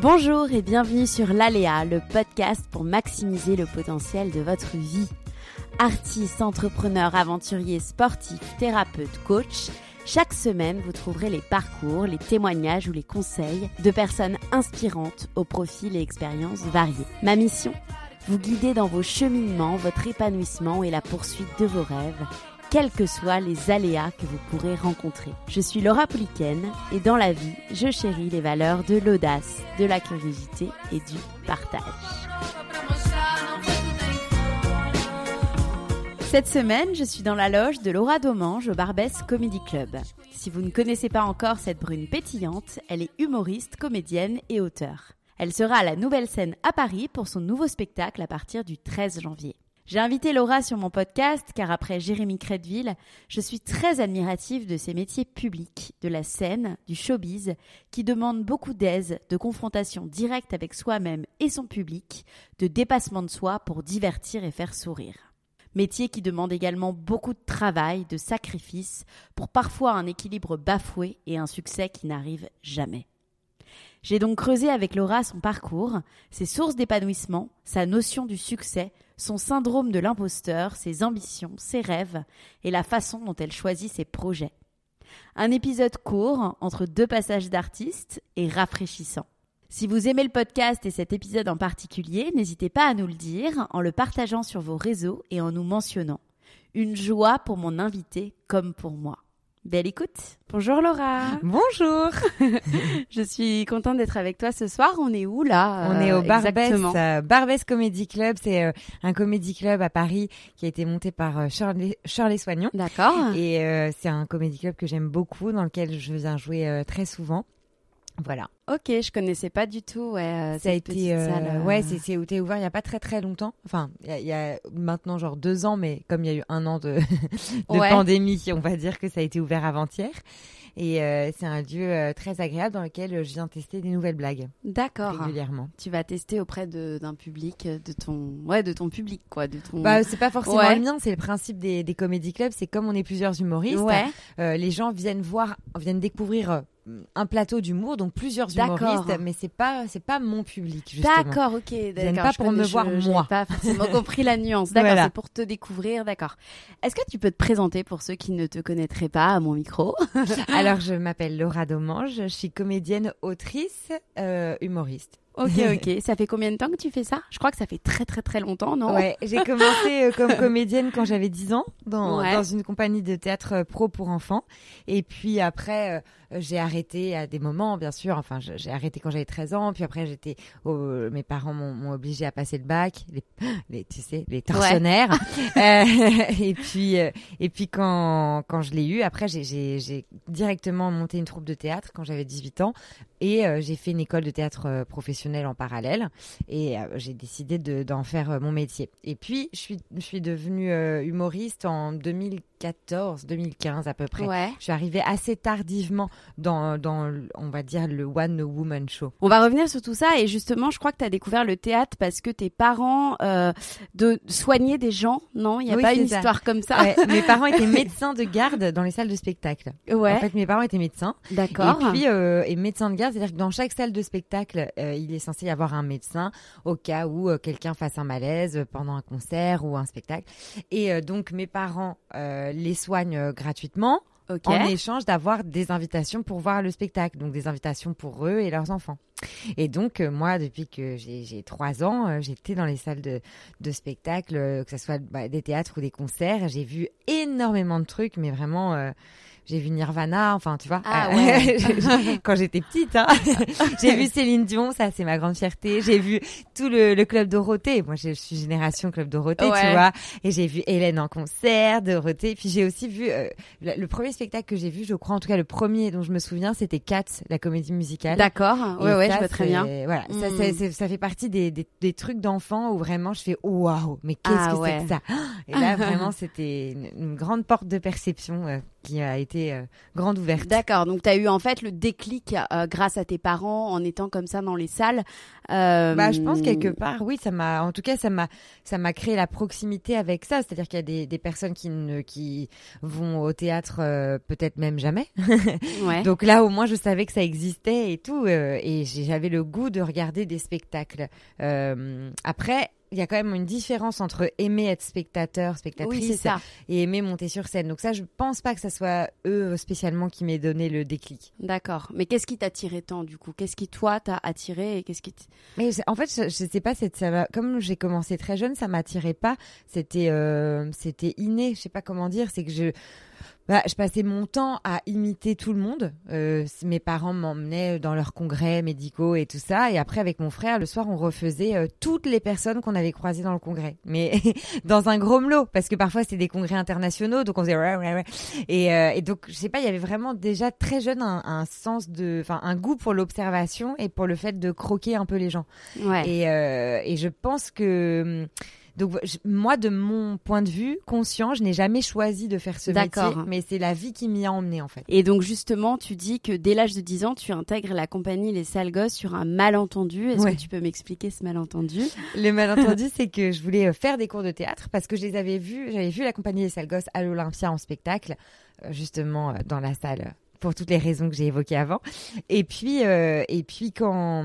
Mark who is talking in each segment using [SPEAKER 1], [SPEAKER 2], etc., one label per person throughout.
[SPEAKER 1] Bonjour et bienvenue sur l'Aléa, le podcast pour maximiser le potentiel de votre vie. Artiste, entrepreneur, aventurier, sportif, thérapeute, coach, chaque semaine vous trouverez les parcours, les témoignages ou les conseils de personnes inspirantes aux profils et expériences variés. Ma mission? Vous guider dans vos cheminements, votre épanouissement et la poursuite de vos rêves quels que soient les aléas que vous pourrez rencontrer. Je suis Laura Pouliken et dans la vie, je chéris les valeurs de l'audace, de la curiosité et du partage. Cette semaine, je suis dans la loge de Laura Domange au Barbès Comedy Club. Si vous ne connaissez pas encore cette brune pétillante, elle est humoriste, comédienne et auteure. Elle sera à la Nouvelle Scène à Paris pour son nouveau spectacle à partir du 13 janvier. J'ai invité Laura sur mon podcast car après Jérémy Crédville, je suis très admirative de ces métiers publics, de la scène, du showbiz, qui demandent beaucoup d'aise, de confrontation directe avec soi-même et son public, de dépassement de soi pour divertir et faire sourire. Métier qui demande également beaucoup de travail, de sacrifice, pour parfois un équilibre bafoué et un succès qui n'arrive jamais. J'ai donc creusé avec Laura son parcours, ses sources d'épanouissement, sa notion du succès, son syndrome de l'imposteur, ses ambitions, ses rêves et la façon dont elle choisit ses projets. Un épisode court, entre deux passages d'artistes, et rafraîchissant. Si vous aimez le podcast et cet épisode en particulier, n'hésitez pas à nous le dire en le partageant sur vos réseaux et en nous mentionnant. Une joie pour mon invité comme pour moi. Belle écoute. Bonjour Laura.
[SPEAKER 2] Bonjour.
[SPEAKER 1] Je suis contente d'être avec toi ce soir. On est où là
[SPEAKER 2] On est au
[SPEAKER 1] euh,
[SPEAKER 2] Barbès, euh, Barbès Comedy Club. C'est euh, un comédie club à Paris qui a été monté par euh, Shirley, Shirley Soignon.
[SPEAKER 1] D'accord.
[SPEAKER 2] Et euh, c'est un comédie club que j'aime beaucoup, dans lequel je viens jouer très souvent. Voilà.
[SPEAKER 1] Ok, je connaissais pas du tout. Ouais, euh,
[SPEAKER 2] Ça a
[SPEAKER 1] cette petite
[SPEAKER 2] été, euh,
[SPEAKER 1] salle, euh.
[SPEAKER 2] ouais, c'est c'est ouvert il y a pas très très longtemps. Enfin, il y, a- y a maintenant genre deux ans, mais comme il y a eu un an de, de
[SPEAKER 1] Ouais.
[SPEAKER 2] pandémie, on va dire que ça a été ouvert avant-hier. Et euh, c'est un lieu euh, très agréable dans lequel je viens tester des nouvelles blagues
[SPEAKER 1] D'accord.
[SPEAKER 2] régulièrement.
[SPEAKER 1] Tu vas tester auprès de- d'un public, de ton, ouais, de ton public quoi, de ton.
[SPEAKER 2] Bah, c'est pas forcément
[SPEAKER 1] Ouais.
[SPEAKER 2] le mien, c'est le principe des, des comédie clubs. C'est comme on est plusieurs humoristes,
[SPEAKER 1] ouais.
[SPEAKER 2] euh, les gens viennent voir, viennent découvrir un plateau d'humour, donc plusieurs humoristes, mais c'est pas, c'est pas mon public.
[SPEAKER 1] D'accord, ok. D'accord.
[SPEAKER 2] pas pour me voir, moi.
[SPEAKER 1] pas forcément compris la nuance. D'accord,
[SPEAKER 2] Voilà.
[SPEAKER 1] c'est pour te découvrir. D'accord. Est-ce que tu peux te présenter pour ceux qui ne te connaîtraient pas à mon micro
[SPEAKER 2] Alors, je m'appelle Laura Domange, je suis comédienne, autrice, euh, humoriste.
[SPEAKER 1] Ok, ok. Ça fait combien de temps que tu fais ça? Je crois que ça fait très très très longtemps, non?
[SPEAKER 2] Ouais, j'ai commencé euh, comme comédienne quand j'avais 10 ans dans,
[SPEAKER 1] Ouais.
[SPEAKER 2] dans une compagnie de théâtre euh, pro pour enfants. Et puis après, euh, j'ai arrêté à des moments, bien sûr. Enfin, j'ai arrêté quand j'avais 13 ans. Puis après, j'étais, au- mes parents m'ont obligé à passer le bac, les, les tu sais, les tortionnaires. Euh, et puis, euh, et puis quand quand je l'ai eu, après, j'ai- directement monté une troupe de théâtre quand j'avais 18 ans. Et euh, j'ai fait une école de théâtre euh, professionnel en parallèle et euh, j'ai décidé de- d'en faire euh, mon métier. Et puis, je suis, je suis devenue euh, humoriste en 2014, 2015 à peu près.
[SPEAKER 1] Ouais.
[SPEAKER 2] Je suis arrivée assez tardivement dans, on va dire, le One Woman Show.
[SPEAKER 1] On va revenir sur tout ça et justement, je crois que tu as découvert le théâtre parce que tes parents euh, de soigner des gens, non? Il n'y a
[SPEAKER 2] Oui,
[SPEAKER 1] pas une
[SPEAKER 2] ça.
[SPEAKER 1] histoire comme ça?
[SPEAKER 2] Ouais, mes parents étaient médecins de garde dans les salles de spectacle.
[SPEAKER 1] Ouais,
[SPEAKER 2] En fait, mes parents étaient médecins.
[SPEAKER 1] d'accord.
[SPEAKER 2] Et puis, euh, et médecin de garde, c'est-à-dire que dans chaque salle de spectacle, euh, il est censé y avoir un médecin au cas où euh, quelqu'un fasse un malaise pendant un concert ou un spectacle. Et donc, mes parents les soignent gratuitement
[SPEAKER 1] ok.
[SPEAKER 2] en échange d'avoir des invitations pour voir le spectacle, donc des invitations pour eux et leurs enfants. Et donc, euh, moi, depuis que j'ai j'ai trois ans, euh, j'étais dans les salles de, de spectacle, euh, que ce soit bah, des théâtres ou des concerts. J'ai vu énormément de trucs, mais vraiment, euh, j'ai vu Nirvana, enfin tu vois,
[SPEAKER 1] Ah
[SPEAKER 2] euh,
[SPEAKER 1] ouais.
[SPEAKER 2] quand j'étais petite. Hein. j'ai vu Céline Dion, ça c'est ma grande fierté. J'ai vu tout le, le club Dorothée. Moi je suis génération club Dorothée, tu vois. Et j'ai vu Hélène en concert, Dorothée. Puis j'ai aussi vu euh, le, le premier spectacle que j'ai vu, je crois en tout cas le premier dont je me souviens, c'était Cats, la comédie musicale.
[SPEAKER 1] D'accord. Ouais, ouais,
[SPEAKER 2] ça,
[SPEAKER 1] je vois très bien.
[SPEAKER 2] Voilà, ça,
[SPEAKER 1] Mm.
[SPEAKER 2] c'est- c'est- ça fait partie des, des, des trucs d'enfants où vraiment je fais oh, waouh, mais qu'est-ce
[SPEAKER 1] Ah
[SPEAKER 2] que
[SPEAKER 1] ouais.
[SPEAKER 2] c'est que ça? Et là vraiment c'était une, une grande porte de perception euh, qui a été euh, grande ouverte.
[SPEAKER 1] D'accord, donc tu as eu en fait le déclic euh, grâce à tes parents en étant comme ça dans les salles. Euh,
[SPEAKER 2] Bah, je pense quelque part, oui, ça m'a, en tout cas, ça m'a, ça m'a créé la proximité avec ça. C'est-à-dire qu'il y a des, des personnes qui ne, qui vont au théâtre peut-être même jamais.
[SPEAKER 1] Ouais.
[SPEAKER 2] Donc là, au moins, je savais que ça existait et tout, et j'avais le goût de regarder des spectacles. Après. Il y a quand même une différence entre aimer être spectateur,
[SPEAKER 1] oui,
[SPEAKER 2] spectatrice
[SPEAKER 1] ça.
[SPEAKER 2] et aimer monter sur scène. Donc ça, je pense pas que ça soit eux spécialement qui m'aient donné le déclic.
[SPEAKER 1] D'accord. Mais qu'est-ce qui t'attirait tant du coup? Qu'est-ce qui toi t'a attiré et qu'est-ce qui
[SPEAKER 2] Mais en fait, je, je sais pas, ça comme j'ai commencé très jeune, ça m'attirait pas. C'était, euh, c'était inné. Je sais pas comment dire. C'est que je, bah, je passais mon temps à imiter tout le monde. Euh, mes parents m'emmenaient dans leurs congrès médicaux et tout ça. Et après, avec mon frère, le soir, on refaisait euh, toutes les personnes qu'on avait croisées dans le congrès. Mais dans un gros melot, parce que parfois c'était des congrès internationaux, donc on faisait. Et, euh, et donc, je sais pas, il y avait vraiment déjà très jeune un, un sens de, enfin, un goût pour l'observation et pour le fait de croquer un peu les gens.
[SPEAKER 1] Ouais.
[SPEAKER 2] Et, euh, et je pense que hum, donc je- moi de mon point de vue conscient, je n'ai jamais choisi de faire ce métier,
[SPEAKER 1] D'accord.
[SPEAKER 2] mais c'est la vie qui m'y a emmené en fait.
[SPEAKER 1] Et donc justement, tu dis que dès l'âge de 10 ans, tu intègres la compagnie Les Sales Gosses sur un malentendu. Est-ce
[SPEAKER 2] Ouais.
[SPEAKER 1] que tu peux m'expliquer ce malentendu?
[SPEAKER 2] Le malentendu, c'est que je voulais euh, faire des cours de théâtre parce que je les avais vus, j'avais vu la compagnie des Sales Gosses à l'Olympia en spectacle, euh, justement euh, dans la salle. Pour toutes les raisons que j'ai évoquées avant. Et puis, euh, et puis quand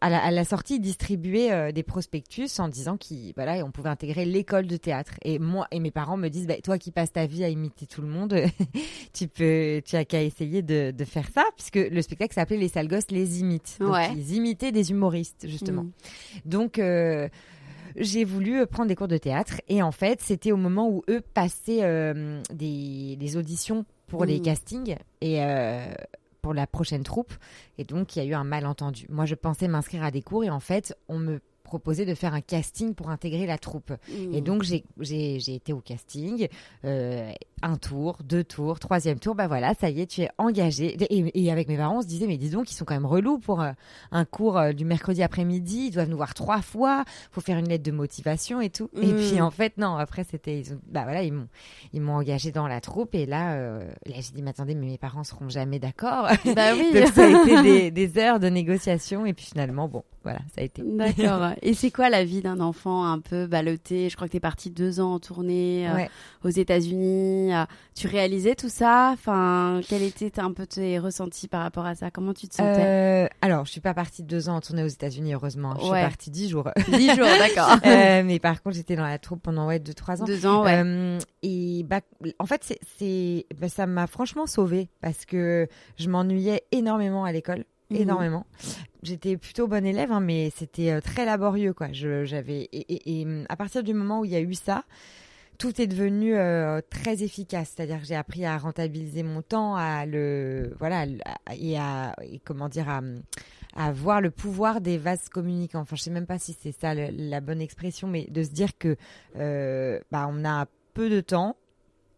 [SPEAKER 2] à la, à la sortie, ils distribuaient euh, des prospectus en disant qu'on voilà, on pouvait intégrer l'école de théâtre. Et moi et mes parents me disent, bah, toi qui passes ta vie à imiter tout le monde, tu peux, tu as qu'à essayer de, de faire ça, puisque le spectacle s'appelait Les sales gosses les imitent. Donc,
[SPEAKER 1] Ouais.
[SPEAKER 2] ils imitaient des humoristes justement.
[SPEAKER 1] Mm.
[SPEAKER 2] Donc, euh, j'ai voulu euh, prendre des cours de théâtre et en fait, c'était au moment où eux passaient des, des auditions pour les
[SPEAKER 1] Mhm.
[SPEAKER 2] castings et euh, pour la prochaine troupe. Et donc, il y a eu un malentendu. Moi, je pensais m'inscrire à des cours et en fait, on me proposait de faire un casting pour intégrer la troupe. Et donc, j'ai- été au casting, euh, un tour, deux tours, troisième tour, bah voilà, ça y est, tu es engagé. Et, et avec mes parents, on se disait, mais dis donc, ils sont quand même relous pour euh, un cours euh, du mercredi après-midi, ils doivent nous voir trois fois, faut faire une lettre de motivation et tout. Et puis, en fait, non, après, c'était, ils ont- bah voilà, ils m'ont ils m'ont engagé dans la troupe. Et là, là j'ai dit, mais attendez, mais mes parents seront jamais d'accord.
[SPEAKER 1] Bah oui.
[SPEAKER 2] donc, ça a été des, des heures de négociation. Et puis, finalement, bon, voilà, ça a été.
[SPEAKER 1] D'accord. Et c'est quoi la vie d'un enfant un peu ballotté? Je crois que tu es parti deux ans en tournée euh, aux États-Unis. euh, tu réalisais tout ça? Enfin, quel était un peu tes ressentis par rapport à ça? Comment tu te sentais?
[SPEAKER 2] Euh, alors, je suis pas partie deux ans en tournée aux États-Unis, heureusement. Je
[SPEAKER 1] Ouais.
[SPEAKER 2] suis partie dix jours.
[SPEAKER 1] Dix jours, d'accord.
[SPEAKER 2] Mais par contre, j'étais dans la troupe pendant ouais, deux, trois ans.
[SPEAKER 1] Deux ans, ouais.
[SPEAKER 2] Et bah, en fait, c'est, c'est, bah, ça m'a franchement sauvée parce que je m'ennuyais énormément à l'école.
[SPEAKER 1] Mhm.
[SPEAKER 2] Énormément. J'étais plutôt bonne élève, hein, mais c'était euh, très laborieux, quoi. J'avais et, et- et, à partir du moment où il y a eu ça, tout est devenu euh, très efficace. C'est-à-dire que j'ai appris à rentabiliser mon temps, à le voilà, et à et comment dire à voir le pouvoir des vases communicants. Enfin, je sais même pas si c'est ça la bonne expression, mais de se dire que euh, bah, on a peu de temps,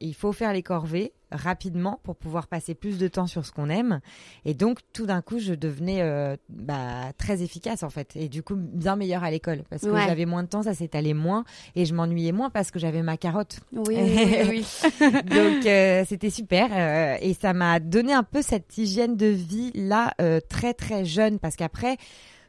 [SPEAKER 2] il faut faire les corvées rapidement pour pouvoir passer plus de temps sur ce qu'on aime. Et donc, tout d'un coup, je devenais euh, bah, très efficace en fait, et du coup bien meilleure à l'école parce que
[SPEAKER 1] Ouais.
[SPEAKER 2] j'avais moins de temps, ça s'étalait moins, et je m'ennuyais moins parce que j'avais ma carotte.
[SPEAKER 1] Oui, oui, oui.
[SPEAKER 2] Donc euh, c'était super euh, et ça m'a donné un peu cette hygiène de vie là très très jeune parce qu'après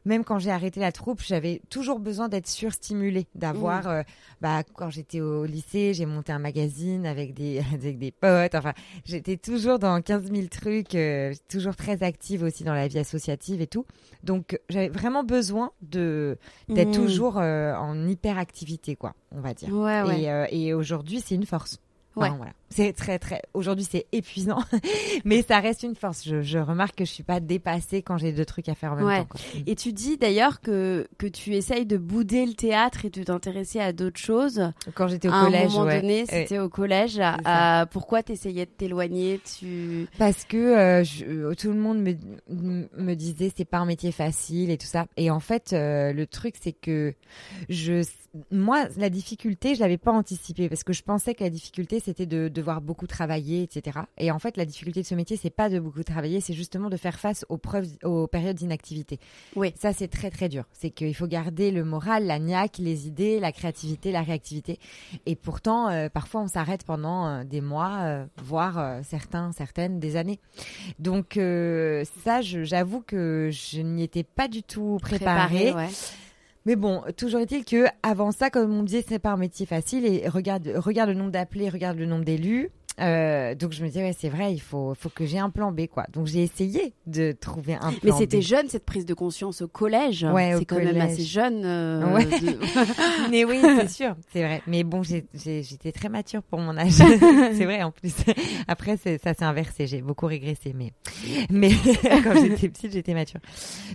[SPEAKER 2] même quand j'ai arrêté la troupe, j'avais toujours besoin d'être surstimulée, d'avoir, euh, bah, quand j'étais au lycée, j'ai monté un magazine avec des, avec des potes, enfin, j'étais toujours dans 15 000 trucs, euh, toujours très active aussi dans la vie associative et tout. Donc, j'avais vraiment besoin de, d'être
[SPEAKER 1] Mm.
[SPEAKER 2] toujours euh, en hyperactivité, quoi, on va dire.
[SPEAKER 1] Ouais, ouais.
[SPEAKER 2] Et, et aujourd'hui, c'est une force. Ouais. voilà. C'est très très. Aujourd'hui, c'est épuisant, mais ça reste une force. Je, je, remarque que je suis pas dépassée quand j'ai deux trucs à faire en même temps. Quoi.
[SPEAKER 1] Et tu dis d'ailleurs que que tu essayes de bouder le théâtre et de t'intéresser à d'autres choses.
[SPEAKER 2] Quand j'étais au collège, à un
[SPEAKER 1] moment
[SPEAKER 2] ouais.
[SPEAKER 1] donné, c'était au collège. Euh, pourquoi t'essayais de t'éloigner? Tu
[SPEAKER 2] parce que euh, je, tout le monde me me disait c'est pas un métier facile et tout ça. Et en fait, euh, le truc c'est que je moi la difficulté, je l'avais pas anticipé parce que je pensais que la difficulté c'était de devoir beaucoup travailler, etc. Et en fait, la difficulté de ce métier, c'est pas de beaucoup travailler, c'est justement de faire face aux preuves, aux périodes d'inactivité.
[SPEAKER 1] Oui.
[SPEAKER 2] Ça, c'est très très dur. C'est qu'il faut garder le moral, la niaque, les idées, la créativité, la réactivité. Et pourtant, euh, parfois, on s'arrête pendant euh, des mois, euh, voire certains, certaines, des années. Donc ça, j'avoue que je n'y étais pas du tout préparée.
[SPEAKER 1] ouais.
[SPEAKER 2] Mais bon, toujours est-il que avant ça, comme on disait, c'est pas un métier facile et regarde, regarde le nombre d'appelés, regarde le nombre d'élus. Euh, donc je me disais ouais c'est vrai il faut faut que j'ai un plan B quoi. Donc j'ai essayé de trouver un plan
[SPEAKER 1] mais c'était jeune cette prise de conscience au collège.
[SPEAKER 2] Ouais,
[SPEAKER 1] c'est quand même assez jeune euh,
[SPEAKER 2] ouais.
[SPEAKER 1] de...
[SPEAKER 2] mais oui c'est sûr. C'est vrai. Mais bon j'étais très mature pour mon âge. C'est vrai en plus. Après ça s'est inversé. J'ai beaucoup régressé mais mais quand j'étais petite j'étais mature.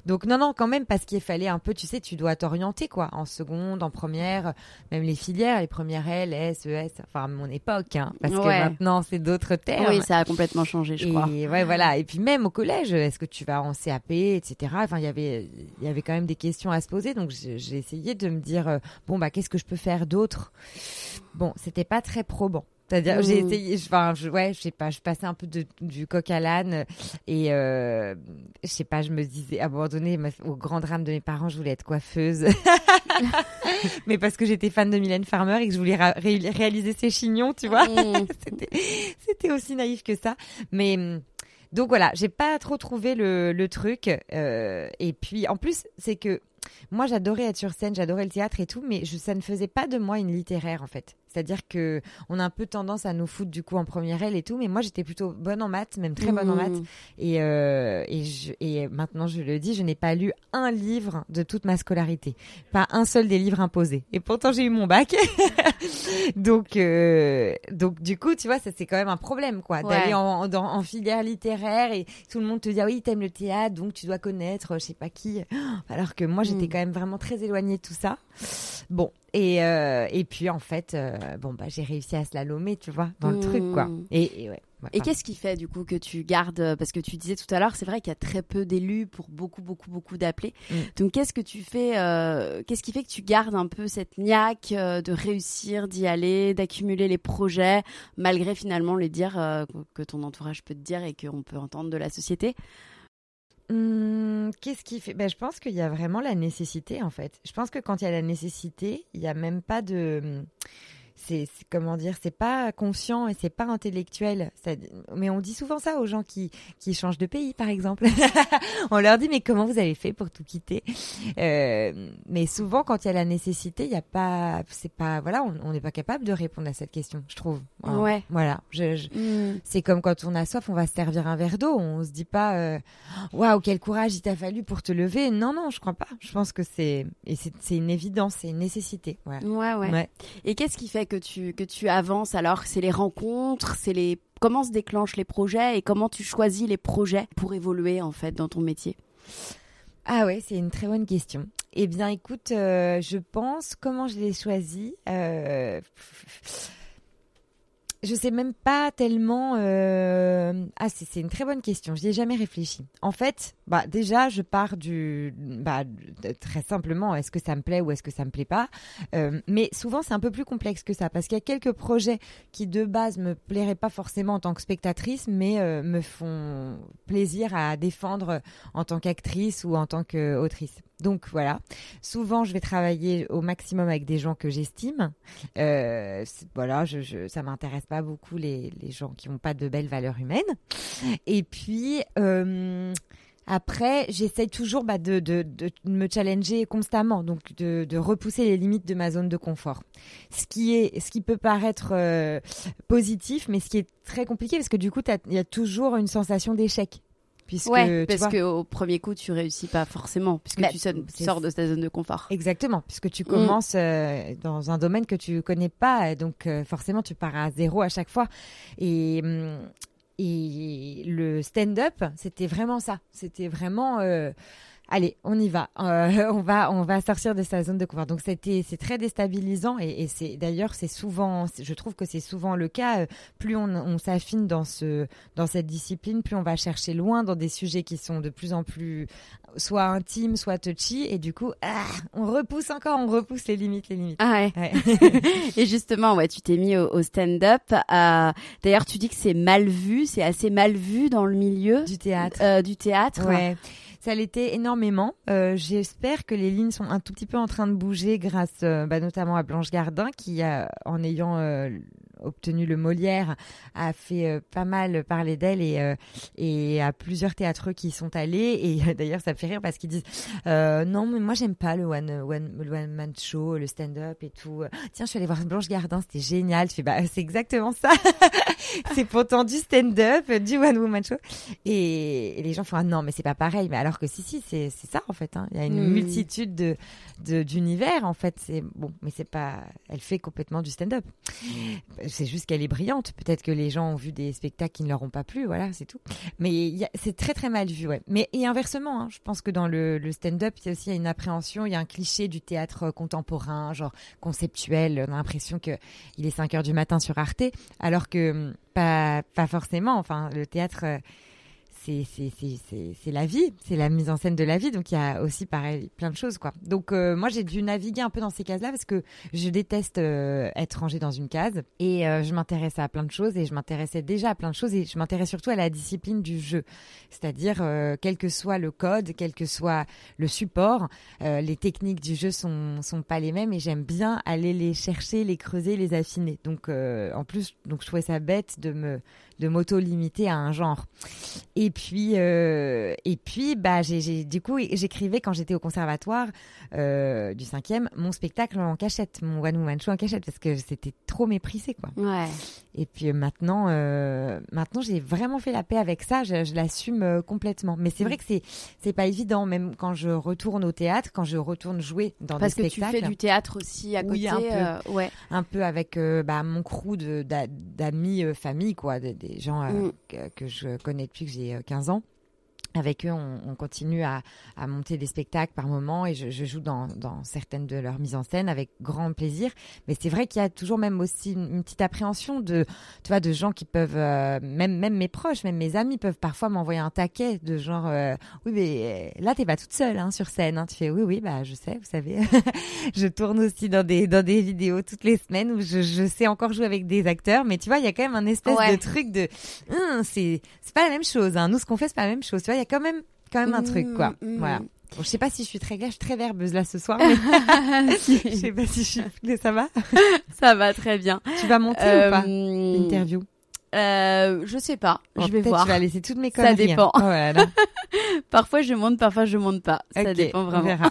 [SPEAKER 2] Donc non non quand même parce qu'il fallait un peu tu sais tu dois t'orienter quoi en seconde en première même les filières les premières L S E S enfin à mon époque hein, parce que maintenant c'est d'autres termes.
[SPEAKER 1] Oui, ça a complètement changé, je
[SPEAKER 2] et,
[SPEAKER 1] crois.
[SPEAKER 2] Ouais, voilà. Et puis même au collège, est-ce que tu vas en CAP, etc. Enfin, il y avait, il y avait quand même des questions à se poser. Donc j'ai essayé de me dire, euh, bon bah, qu'est-ce que je peux faire d'autre? Bon, c'était pas très probant. C'est-à-dire, j'ai mmh. essayé, enfin, je, ouais, je sais pas, je passais un peu de, du coq à l'âne et euh, je sais pas, je me disais, abandonné au grand drame de mes parents, je voulais être coiffeuse. Mais parce que j'étais fan de Mylène Farmer et que je voulais réaliser ses chignons, tu vois. Mmh. C'était aussi naïf que ça. Mais donc voilà, j'ai pas trop trouvé le, le truc. Euh, et puis, en plus, c'est que moi, j'adorais être sur scène, j'adorais le théâtre et tout, mais je, ça ne faisait pas de moi une littéraire en fait. C'est-à-dire que on a un peu tendance à nous foutre du coup en première aile et tout, mais moi j'étais plutôt bonne en maths, même très bonne en maths. Mmh. Et, euh, et, je, et maintenant je le dis, je n'ai pas lu un livre de toute ma scolarité, pas un seul des livres imposés. Et pourtant j'ai eu mon bac. donc euh, donc du coup tu vois ça c'est quand même un problème quoi, ouais. d'aller en, en, en, filière littéraire et tout le monde te dit ah oui t'aimes le théâtre donc tu dois connaître je sais pas qui, alors que moi j'étais mmh. quand même vraiment très éloignée de tout ça. Bon et, euh, et puis en fait, euh, bon bah j'ai réussi à slalomer, tu vois, dans mmh. le truc quoi. Et, et ouais. Ouais,
[SPEAKER 1] et qu'est-ce qui fait du coup que tu gardes Parce que tu disais tout à l'heure, c'est vrai qu'il y a très peu d'élus pour beaucoup, beaucoup, beaucoup d'appelés. Mm. Donc qu'est-ce que tu fais euh, Qu'est-ce qui fait que tu gardes un peu cette niaque euh, de réussir, d'y aller, d'accumuler les projets, malgré finalement les dire euh, que ton entourage peut te dire et qu'on peut entendre de la société?
[SPEAKER 2] Hum, Qu'est-ce qui fait ben, Je pense qu'il y a vraiment la nécessité en fait. Je pense que quand il y a la nécessité, il n'y a même pas de c'est comment dire, c'est pas conscient et c'est pas intellectuel. Ça, mais on dit souvent ça aux gens qui qui changent de pays, par exemple. on leur dit mais comment vous avez fait pour tout quitter? Euh, Mais souvent, quand il y a la nécessité, il y a pas, c'est pas, voilà, on n'est pas capable de répondre à cette question, je trouve.
[SPEAKER 1] Alors, ouais.
[SPEAKER 2] Voilà. Je, je, mm. C'est comme quand on a soif, on va se servir un verre d'eau. On se dit pas, euh, waouh, wow, quel courage il t'a fallu pour te lever. Non, non, je crois pas. Je pense que c'est et c'est une évidence, c'est une nécessité. Ouais,
[SPEAKER 1] ouais. ouais. Et qu'est-ce qui fait que tu, avances alors C'est les rencontres, c'est les comment se déclenchent les projets et comment tu choisis les projets pour évoluer en fait dans ton métier?
[SPEAKER 2] Ah ouais, c'est une très bonne question. Eh bien, écoute, euh, je pense comment je l'ai choisi. Euh je sais même pas tellement. Euh... Ah, c'est une très bonne question. Je n'y ai jamais réfléchi. En fait, bah déjà, je pars du, bah très simplement, est-ce que ça me plaît ou est-ce que ça me plaît pas? Euh, mais souvent, c'est un peu plus complexe que ça parce qu'il y a quelques projets qui de base me plairaient pas forcément en tant que spectatrice, mais euh, me font plaisir à défendre en tant qu'actrice ou en tant qu'autrice. Donc voilà, souvent je vais travailler au maximum avec des gens que j'estime. Voilà, ça m'intéresse pas beaucoup les, les gens qui n'ont pas de belles valeurs humaines. Et puis euh, après, j'essaye toujours bah, de, de, de, me challenger constamment, donc de, de, repousser les limites de ma zone de confort. Ce qui est, ce qui peut paraître euh, positif, mais ce qui est très compliqué parce que du coup, il y a toujours une sensation d'échec puisque
[SPEAKER 1] ouais, parce qu'au premier coup, tu réussis pas forcément, puisque
[SPEAKER 2] Bah,
[SPEAKER 1] tu sors de ta zone de confort.
[SPEAKER 2] Exactement, puisque
[SPEAKER 1] Mm.
[SPEAKER 2] tu commences euh, dans un domaine que tu connais pas, donc euh, forcément tu pars à zéro à chaque fois. Et, hum, et le stand-up, c'était vraiment ça. C'était vraiment, euh, allez, on y va, Euh, on va, on va sortir de sa zone de confort. Donc c'était, c'est très déstabilisant et, et c'est d'ailleurs c'est souvent, je trouve que c'est souvent le cas. euh, Plus on, on s'affine dans ce, dans cette discipline, plus on va chercher loin dans des sujets qui sont de plus en plus soit intimes, soit touchy, et du coup, ah, on repousse encore, on repousse les limites, les limites.
[SPEAKER 1] Ah ouais.
[SPEAKER 2] Ouais.
[SPEAKER 1] Et justement, ouais, tu t'es mis au, au stand-up. euh, D'ailleurs, tu dis que c'est mal vu, c'est assez mal vu dans le milieu
[SPEAKER 2] du théâtre.
[SPEAKER 1] euh, du théâtre.
[SPEAKER 2] Ouais. Ça l'était énormément. Euh, J'espère que les lignes sont un tout petit peu en train de bouger grâce euh, bah, notamment à Blanche Gardin qui, a, en ayant euh, obtenu le Molière, a fait euh, pas mal parler d'elle et, euh, et à plusieurs théâtreux qui y sont allés. Et d'ailleurs, ça me fait rire parce qu'ils disent euh, Non, mais moi, j'aime pas le one, one, le one man show, le stand-up et tout. Tiens, je suis allée voir Blanche Gardin, c'était génial. Tu fais Bah, c'est exactement ça. c'est pourtant du stand-up, du one woman show. Et, et les gens font ah non mais c'est pas pareil mais alors que si si c'est c'est ça en fait hein. il y a une
[SPEAKER 1] Mm.
[SPEAKER 2] multitude de de- d'univers en fait c'est bon mais c'est pas elle fait complètement du stand-up c'est juste qu'elle est brillante. Peut-être que les gens ont vu des spectacles qui ne leur ont pas plu voilà c'est tout. Mais c'est très très mal vu ouais. Mais et inversement hein, je pense que dans le, stand-up il y a aussi une appréhension il y a un cliché du théâtre contemporain genre conceptuel on a l'impression que il est 5 heures du matin sur Arte alors que hum, pas pas forcément. Enfin le théâtre euh, c'est la vie, c'est la mise en scène de la vie. Donc il y a aussi pareil plein de choses. Donc euh, moi j'ai dû naviguer un peu dans ces cases-là parce que je déteste euh, être rangée dans une case et euh, je m'intéressais à plein de choses et je m'intéressais déjà à plein de choses et je m'intéresse surtout à la discipline du jeu, c'est-à-dire quel que soit le code, quel que soit le support, les techniques du jeu sont sont pas les mêmes et j'aime bien aller les chercher, les creuser, les affiner. Donc en plus donc je trouvais ça bête de me de m'auto-limiter à un genre. Et puis, euh, et puis, bah, j'ai, du coup, j'écrivais quand j'étais au conservatoire euh, du cinquième mon spectacle en cachette, mon one woman show en cachette, parce que c'était trop méprisé, quoi.
[SPEAKER 1] Ouais.
[SPEAKER 2] Et puis euh, maintenant, euh, maintenant, j'ai vraiment fait la paix avec ça. Je, je l'assume complètement. Mais c'est vrai que c'est, c'est pas évident, même quand je retourne au théâtre, quand je retourne jouer dans
[SPEAKER 1] Parce que
[SPEAKER 2] des
[SPEAKER 1] tu
[SPEAKER 2] spectacles
[SPEAKER 1] fais du théâtre aussi à côté.
[SPEAKER 2] Oui, un peu.
[SPEAKER 1] ouais.
[SPEAKER 2] un peu avec bah, mon crew de- d'a- d'amis, famille, quoi, des, des gens euh,
[SPEAKER 1] Mm.
[SPEAKER 2] que, que je connais depuis que j'ai euh, 15 ans. Avec eux, on, on continue à, à monter des spectacles par moment et je, je joue dans, dans certaines de leurs mises en scène avec grand plaisir. Mais c'est vrai qu'il y a toujours même aussi une, une petite appréhension de, tu vois, de gens qui peuvent, euh, même même mes proches, même mes amis peuvent parfois m'envoyer un taquet de genre, euh, oui mais euh, là t'es pas toute seule hein, sur scène. hein. Tu fais oui oui bah je sais, vous savez, je tourne aussi dans des dans des vidéos toutes les semaines où je, je sais encore jouer avec des acteurs, mais tu vois il y a quand même un espèce
[SPEAKER 1] Ouais.
[SPEAKER 2] de truc de, Hum, c'est c'est pas la même chose. Hein. Nous ce qu'on fait c'est pas la même chose. Tu vois il y a quand même quand même un truc quoi.
[SPEAKER 1] Mm, mm.
[SPEAKER 2] Voilà. Bon, je sais pas si je suis très, je suis très verbeuse là ce soir, mais je sais pas si je suis. Ça va?
[SPEAKER 1] Ça va très bien.
[SPEAKER 2] Tu vas monter ou pas?
[SPEAKER 1] Euh,
[SPEAKER 2] L'interview?
[SPEAKER 1] euh, Je sais pas.
[SPEAKER 2] Oh,
[SPEAKER 1] je vais voir.
[SPEAKER 2] Tu vas laisser toutes mes
[SPEAKER 1] Ça
[SPEAKER 2] conneries.
[SPEAKER 1] dépend.
[SPEAKER 2] hein. Oh là là.
[SPEAKER 1] Parfois je monte, parfois je monte pas. Ça dépend
[SPEAKER 2] on
[SPEAKER 1] vraiment.
[SPEAKER 2] verra.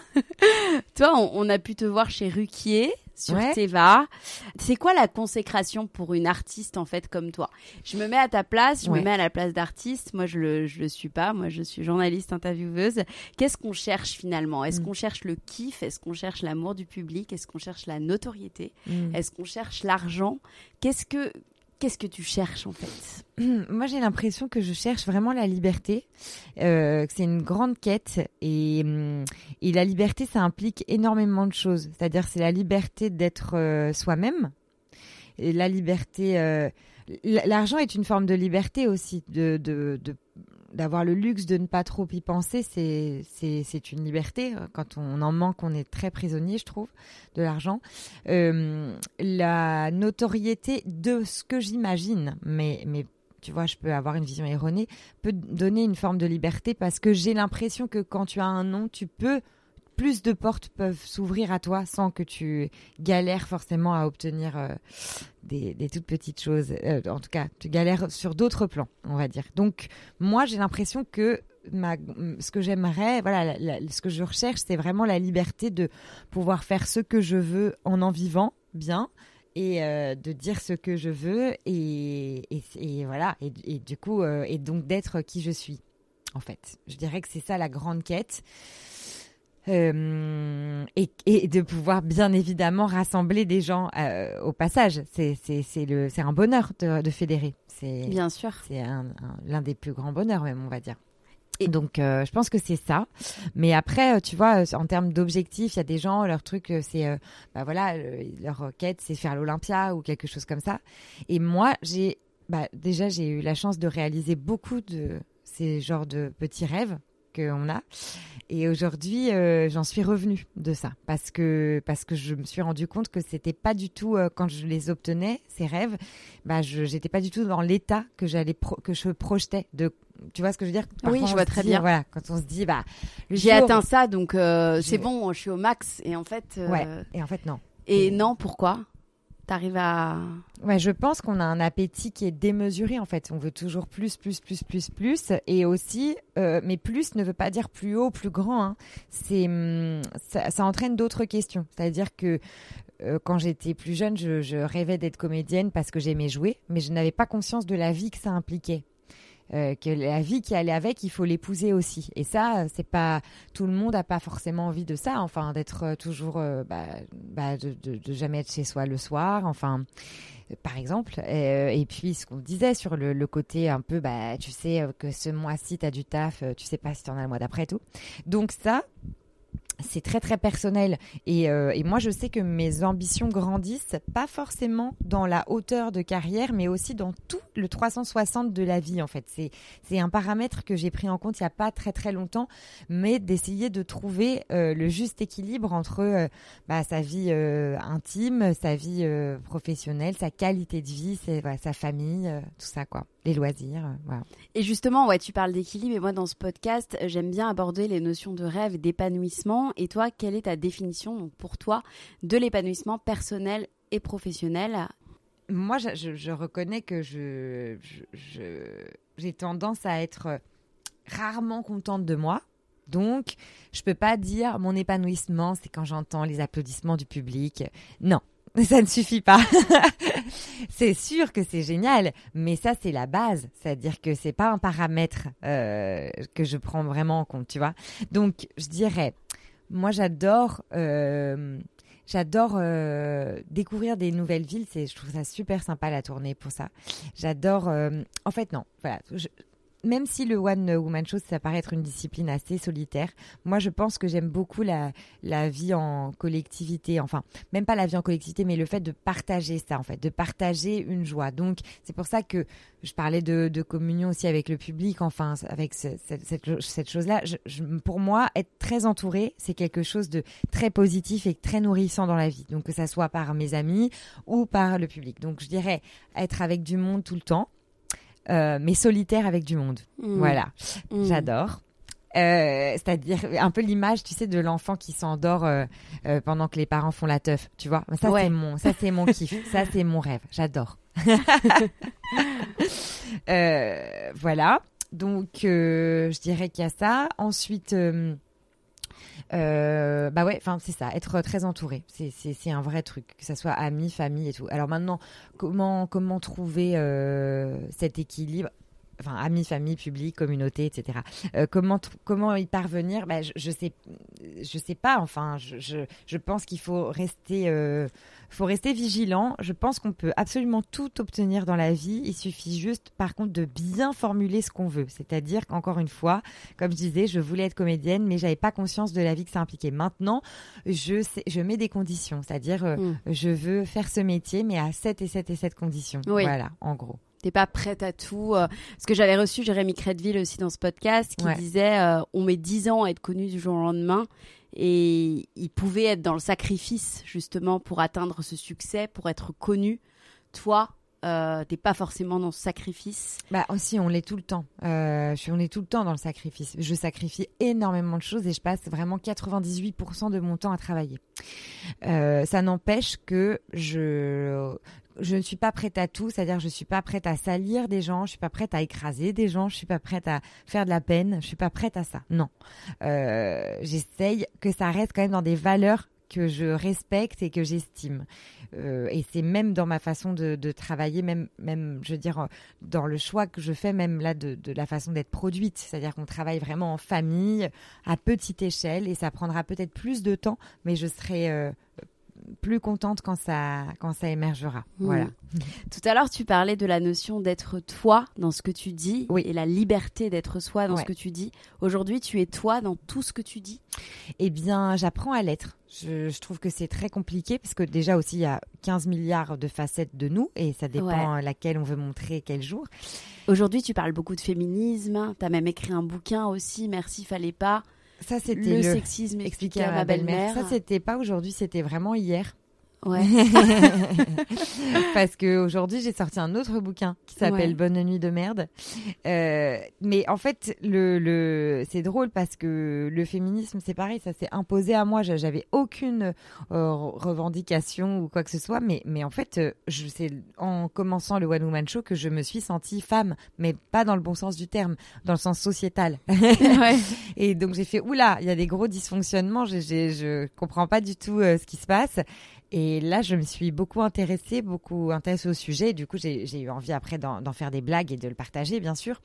[SPEAKER 1] Toi, on, on a pu te voir chez Ruquier sur
[SPEAKER 2] Ouais.
[SPEAKER 1] Teva. C'est quoi la consécration pour une artiste en fait comme toi? Je me mets à ta place, je
[SPEAKER 2] Ouais.
[SPEAKER 1] me mets à la place d'artiste. Moi, je le je le suis pas. Moi, je suis journaliste intervieweuse. Qu'est-ce qu'on cherche finalement? Est-ce
[SPEAKER 2] Mm.
[SPEAKER 1] qu'on cherche le kiff? Est-ce qu'on cherche l'amour du public? Est-ce qu'on cherche la notoriété?
[SPEAKER 2] Mm.
[SPEAKER 1] Est-ce qu'on cherche l'argent? Qu'est-ce que qu'est-ce que tu cherches en fait?
[SPEAKER 2] Moi, j'ai l'impression que je cherche vraiment la liberté, euh, c'est une grande quête et, hum, et la liberté, ça implique énormément de choses. C'est-à-dire, c'est la liberté d'être euh, soi-même, et la liberté. euh, L'argent est une forme de liberté aussi, de de- de- d'avoir le luxe de ne pas trop y penser, c'est une liberté. Quand on en manque, on est très prisonnier, je trouve, de l'argent. Euh, la notoriété de ce que j'imagine, mais mais tu vois, je peux avoir une vision erronée, peut donner une forme de liberté parce que j'ai l'impression que quand tu as un nom, tu peux plus de portes peuvent s'ouvrir à toi sans que tu galères forcément à obtenir euh, des, toutes petites choses. Euh, en tout cas, tu galères sur d'autres plans, on va dire. Donc, moi, j'ai l'impression que ma, ce que j'aimerais, voilà, ce que je recherche, c'est vraiment la liberté de pouvoir faire ce que je veux en en vivant bien et euh, de dire ce que je veux et, et, voilà et, du coup et donc d'être qui je suis. en fait. Je dirais que c'est ça la grande quête. Euh, et, et, de pouvoir bien évidemment rassembler des gens euh, au passage. C'est un bonheur de, de fédérer. C'est
[SPEAKER 1] bien sûr.
[SPEAKER 2] C'est l'un des plus grands bonheurs même, on va dire. Et donc, euh, je pense que c'est ça. Mais après, tu vois, en termes d'objectifs, il y a des gens, leur truc, c'est, bah voilà, leur quête, c'est faire l'Olympia ou quelque chose comme ça. Et moi, j'ai, bah, déjà, j'ai eu la chance de réaliser beaucoup de ces genres de petits rêves qu'on a. Et aujourd'hui, euh, j'en suis revenue de ça parce que parce que je me suis rendu compte que c'était pas du tout euh, quand je les obtenais ces rêves, bah je j'étais pas du tout dans l'état que j'allais que je projetais de tu vois ce que je veux dire?
[SPEAKER 1] Oui, je vois très bien.
[SPEAKER 2] Voilà, quand on se dit bah
[SPEAKER 1] j'ai atteint ça donc euh, c'est bon, je suis au max et en fait
[SPEAKER 2] ouais et en fait non.
[SPEAKER 1] Et non, pourquoi? T'arrives à.
[SPEAKER 2] Ouais, je pense qu'on a un appétit qui est démesuré en fait. On veut toujours plus, plus, plus, plus, plus. Et aussi, euh, mais plus ne veut pas dire plus haut, plus grand. Hein. C'est, hum, ça, entraîne d'autres questions. C'est-à-dire que euh, quand j'étais plus jeune, je, je rêvais d'être comédienne parce que j'aimais jouer, mais je n'avais pas conscience de la vie que ça impliquait. Euh, que la vie qui allait avec, il faut l'épouser aussi. Et ça, c'est pas tout le monde a pas forcément envie de ça. Enfin, d'être euh, toujours, euh, bah, bah, de, jamais être chez soi le soir. Enfin, par exemple. Et, puis ce qu'on disait sur le, le, côté un peu, bah, tu sais que ce mois-ci t'as du taf, tu sais pas si t'en as le mois d'après tout. Donc ça, c'est très très personnel. Et, euh, et, moi je sais que mes ambitions grandissent pas forcément dans la hauteur de carrière mais aussi dans tout le 360 de la vie en fait. C'est c'est un paramètre que j'ai pris en compte il y a pas très très longtemps mais d'essayer de trouver euh, le juste équilibre entre euh, bah, sa vie intime sa vie professionnelle sa qualité de vie voilà, sa famille tout ça quoi les loisirs voilà.
[SPEAKER 1] et justement ouais tu parles d'équilibre et moi dans ce podcast j'aime bien aborder les notions de rêve et d'épanouissement et toi, quelle est ta définition donc, pour toi de l'épanouissement personnel et professionnel?
[SPEAKER 2] Moi, je, je, reconnais que je, j'ai tendance à être rarement contente de moi. Donc, je peux pas dire mon épanouissement, c'est quand j'entends les applaudissements du public. Non, ça ne suffit pas. c'est sûr que c'est génial, mais ça c'est la base, c'est-à-dire que c'est pas un paramètre euh, que je prends vraiment en compte, tu vois. Donc, je dirais moi, j'adore. Euh, J'adore euh, découvrir des nouvelles villes. C'est, je trouve ça super sympa la tournée pour ça. J'adore. En fait, non. Voilà. Même si le one woman show ça paraît être une discipline assez solitaire, moi je pense que j'aime beaucoup la vie en collectivité, enfin même pas la vie en collectivité, mais le fait de partager ça en fait, de partager une joie. Donc c'est pour ça que je parlais de, communion aussi avec le public, enfin avec ce, cette, chose-là. Pour moi, être très entouré, c'est quelque chose de très positif et très nourrissant dans la vie. Donc que ça soit par mes amis ou par le public. Donc je dirais être avec du monde tout le temps euh, mais solitaire avec du monde. Mmh. Voilà, mmh. j'adore. Euh, c'est-à-dire un peu l'image, tu sais, de l'enfant qui s'endort euh, euh, pendant que les parents font la teuf, tu vois. Ça ouais. c'est mon, ça c'est mon kiff, ça c'est mon rêve, j'adore. Voilà. Donc, je dirais qu'il y a ça. Ensuite. Euh, bah ouais, enfin c'est ça, être très entouré, c'est un vrai truc, que ça soit amis, famille et tout. Alors maintenant, comment comment trouver euh, cet équilibre? Enfin, amis, famille, public, communauté, etc. Euh, comment comment y parvenir? Bah, je, je sais je sais pas. Enfin, je je, je pense qu'il faut rester euh, faut rester vigilant. Je pense qu'on peut absolument tout obtenir dans la vie. Il suffit juste, par contre, de bien formuler ce qu'on veut. C'est-à-dire qu'encore une fois, comme je disais, je voulais être comédienne, mais j'avais pas conscience de la vie que ça impliquait. Maintenant, je sais, je mets des conditions. C'est-à-dire, euh, mm. je veux faire ce métier, mais à cette et cette et cette conditions. Oui. Voilà, en gros.
[SPEAKER 1] T'es pas prête à tout. Euh, parce que j'avais reçu Jérémy Crédville aussi dans ce podcast qui ouais. disait euh, on met 10 ans à être connu du jour au lendemain et il pouvait être dans le sacrifice justement pour atteindre ce succès, pour être connu. Toi, euh, t'es pas forcément dans ce sacrifice.
[SPEAKER 2] Bah aussi, on l'est tout le temps. Euh, on est tout le temps dans le sacrifice. Je sacrifie énormément de choses et je passe vraiment 98% de mon temps à travailler. Euh, ça n'empêche que je je ne suis pas prête à tout, c'est-à-dire je suis pas prête à salir des gens, je suis pas prête à écraser des gens, je suis pas prête à faire de la peine, je suis pas prête à ça. Non, euh, j'essaye que ça reste quand même dans des valeurs que je respecte et que j'estime. Euh, et c'est même dans ma façon de, travailler, même, même, je veux dire, dans le choix que je fais, même là, de, de la façon d'être produite. C'est-à-dire qu'on travaille vraiment en famille, à petite échelle, et ça prendra peut-être plus de temps, mais je serai euh, plus contente quand ça, quand ça émergera. Mmh. Voilà.
[SPEAKER 1] Tout à l'heure, tu parlais de la notion d'être toi dans ce que tu dis et la liberté d'être soi dans ce que tu dis. Aujourd'hui, tu es toi dans tout ce que tu dis?
[SPEAKER 2] Eh bien, j'apprends à l'être. Je, trouve que c'est très compliqué parce que déjà aussi, il y a 15 milliards de facettes de nous et ça dépend laquelle on veut montrer quel jour.
[SPEAKER 1] Aujourd'hui, tu parles beaucoup de féminisme. Tu as même écrit un bouquin aussi, Merci, fallait pas.
[SPEAKER 2] Ça, c'était le, sexisme expliqué à ma belle-mère. ça, c'était pas aujourd'hui, c'était vraiment hier. Ouais. Parce que aujourd'hui j'ai sorti un autre bouquin qui s'appelle Bonne nuit de merde. Euh, mais en fait, le, le c'est drôle parce que le féminisme c'est pareil, ça s'est imposé à moi. J'avais aucune euh, revendication ou quoi que ce soit, mais mais en fait, euh, je c'est en commençant le One Woman Show que je me suis sentie femme, mais pas dans le bon sens du terme, dans le sens sociétal. ouais. Et donc j'ai fait oula, il y a des gros dysfonctionnements. Je je comprends pas du tout ce qui se passe. Et là, je me suis beaucoup intéressée, beaucoup intéressée au sujet. du coup, j'ai eu envie après d'en faire des blagues et de le partager, bien sûr.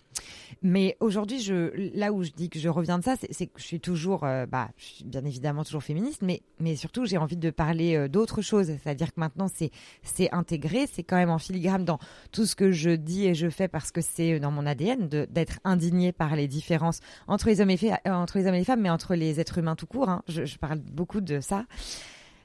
[SPEAKER 2] Mais aujourd'hui, là où je dis que je reviens de ça, c'est que je suis toujours, euh, bah, je suis bien évidemment toujours féministe, mais, surtout, j'ai envie de parler euh, d'autres choses. C'est-à-dire que maintenant, c'est intégré, c'est quand même en filigrane dans tout ce que je dis et je fais parce que c'est dans mon ADN d'être indigné par les différences entre les hommes et, euh, entre les hommes et les femmes, mais entre les êtres humains tout court. Hein. Je parle beaucoup de ça.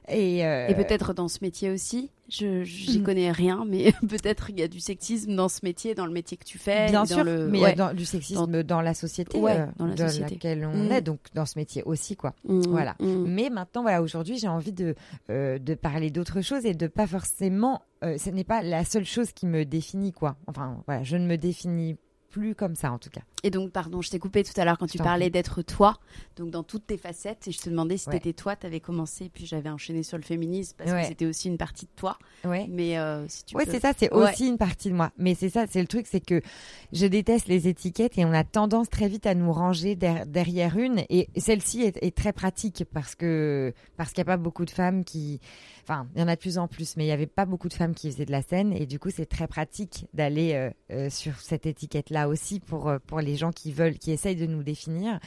[SPEAKER 1] Euh, et, peut-être dans ce métier aussi, je j'y mm. connais rien, mais peut-être il y a du sexisme dans ce métier, dans le métier que tu fais.
[SPEAKER 2] Bien sûr, mais il y a du sexisme dans, la société euh, dans, la laquelle on mm. est, donc dans ce métier aussi, quoi. Mm. Voilà. Mais maintenant, voilà, aujourd'hui, j'ai envie de euh, de parler d'autre chose et de pas forcément. ce n'est pas la seule chose qui me définit, quoi. Enfin, voilà, je ne me définis plus comme ça en tout cas.
[SPEAKER 1] Et donc, pardon, je t'ai coupé tout à l'heure quand tu parlais d'être toi, donc dans toutes tes facettes, et je te demandais si t'étais toi, t'avais commencé, puis j'avais enchaîné sur le féminisme parce que c'était aussi une partie de toi. Ouais. Mais euh, si tu
[SPEAKER 2] Oui, c'est ça, c'est aussi une partie de moi. Mais c'est ça, c'est le truc, c'est que je déteste les étiquettes et on a tendance très vite à nous ranger derrière une. Et celle-ci est, très pratique parce que parce qu'il n'y a pas beaucoup de femmes qui enfin, il y en a de plus en plus, mais il n'y avait pas beaucoup de femmes qui faisaient de la scène et du coup, c'est très pratique d'aller euh, euh, sur cette étiquette-là aussi pour, pour les gens qui veulent, qui essayent de nous définir.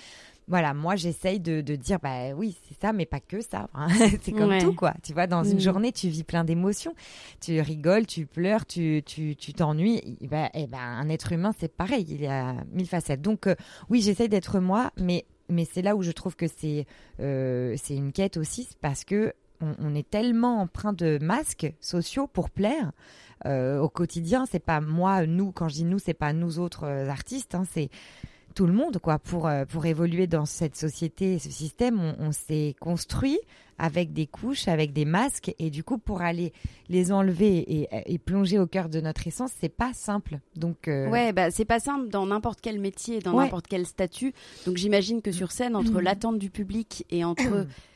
[SPEAKER 2] Voilà, moi j'essaye de, de, dire bah oui c'est ça, mais pas que ça. Hein. c'est comme tout quoi. Tu vois, dans une mm. journée tu vis plein d'émotions, tu rigoles, tu pleures, tu tu t'ennuies. Bah, et ben un être humain c'est pareil, il y a mille facettes. Donc oui j'essaye d'être moi, mais mais c'est là où je trouve que c'est c'est une quête aussi parce que on, est tellement empreint de masques sociaux pour plaire euh, au quotidien. C'est pas moi, nous. Quand je dis nous, c'est pas nous autres euh, artistes. Hein, c'est tout le monde, quoi. Pour euh, pour évoluer dans cette société, ce système, on, s'est construit avec des couches, avec des masques, et du coup, pour aller les enlever et, plonger au cœur de notre essence, c'est pas simple. Donc
[SPEAKER 1] ouais, bah c'est pas simple dans n'importe quel métier, dans n'importe quel statut. Donc j'imagine que sur scène, entre mmh. l'attente du public et entre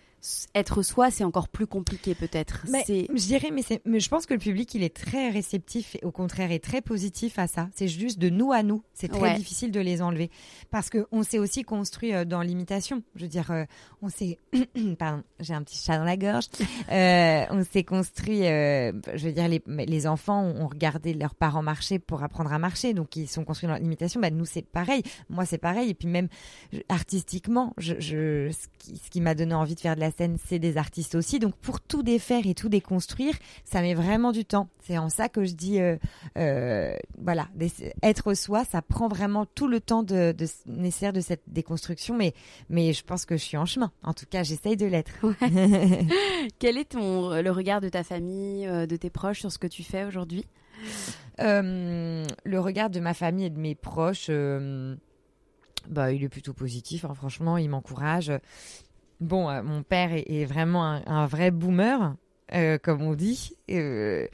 [SPEAKER 1] être soi, c'est encore plus compliqué peut-être.
[SPEAKER 2] Je dirais, mais, mais, je pense que le public, il est très réceptif et au contraire est très positif à ça. C'est juste de nous à nous. C'est très difficile de les enlever parce qu'on s'est aussi construit euh, dans l'imitation. Je veux dire, euh, on s'est, pardon, j'ai un petit chat dans la gorge. Euh, on s'est construit, je veux dire, les, les enfants ont regardé leurs parents marcher pour apprendre à marcher, donc ils sont construits dans l'imitation. Bah, nous, c'est pareil. Moi, c'est pareil. Et puis même artistiquement, je, je ce qui, ce qui m'a donné envie de faire de la scène, c'est des artistes aussi. Donc pour tout défaire et tout déconstruire, ça met vraiment du temps. C'est en ça que je dis, euh, euh, voilà, être soi, ça prend vraiment tout le temps de, nécessaire de cette déconstruction. Mais, mais je pense que je suis en chemin. En tout cas, j'essaye de l'être.
[SPEAKER 1] Quel est ton, le regard de ta famille, euh, de tes proches sur ce que tu fais aujourd'hui?
[SPEAKER 2] Le regard de ma famille et de mes proches bah, il est plutôt positif. Hein, franchement, il m'encourage. Bon, euh, mon père est, vraiment un, vrai boomer, euh, comme on dit. Euh,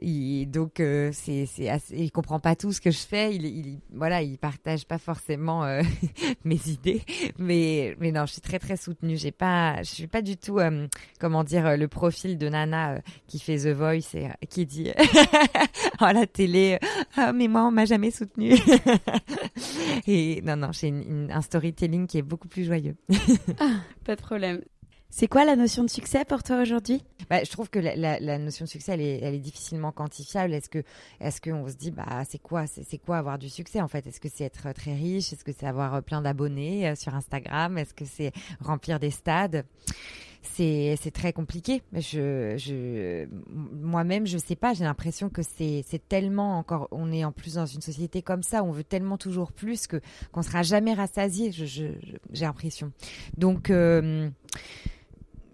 [SPEAKER 2] il, donc euh, c'est il comprend pas tout ce que je fais. Il, il voilà, il partage pas forcément euh, mes idées, mais non, je suis très très soutenue. J'ai pas, je suis pas du tout euh, comment dire le profil de Nana qui fait The Voice et qui dit à la télé, ah, mais moi on m'a jamais soutenue. et non non, j'ai un storytelling qui est beaucoup plus joyeux.
[SPEAKER 1] ah, pas de problème. C'est quoi la notion de succès pour toi aujourd'hui?
[SPEAKER 2] Bah, Je trouve que la, notion de succès, elle est, difficilement quantifiable. Est-ce que, est-ce qu'on se dit, bah, c'est quoi, c'est, quoi avoir du succès en fait? Est-ce que c'est être très riche? Est-ce que c'est avoir euh, plein d'abonnés euh, sur Instagram? Est-ce que c'est remplir des stades? C'est très compliqué. Moi-même, je sais pas. J'ai l'impression que c'est tellement encore. On est en plus dans une société comme ça. On veut tellement toujours plus que qu'on sera jamais rassasié. J'ai l'impression. Donc euh,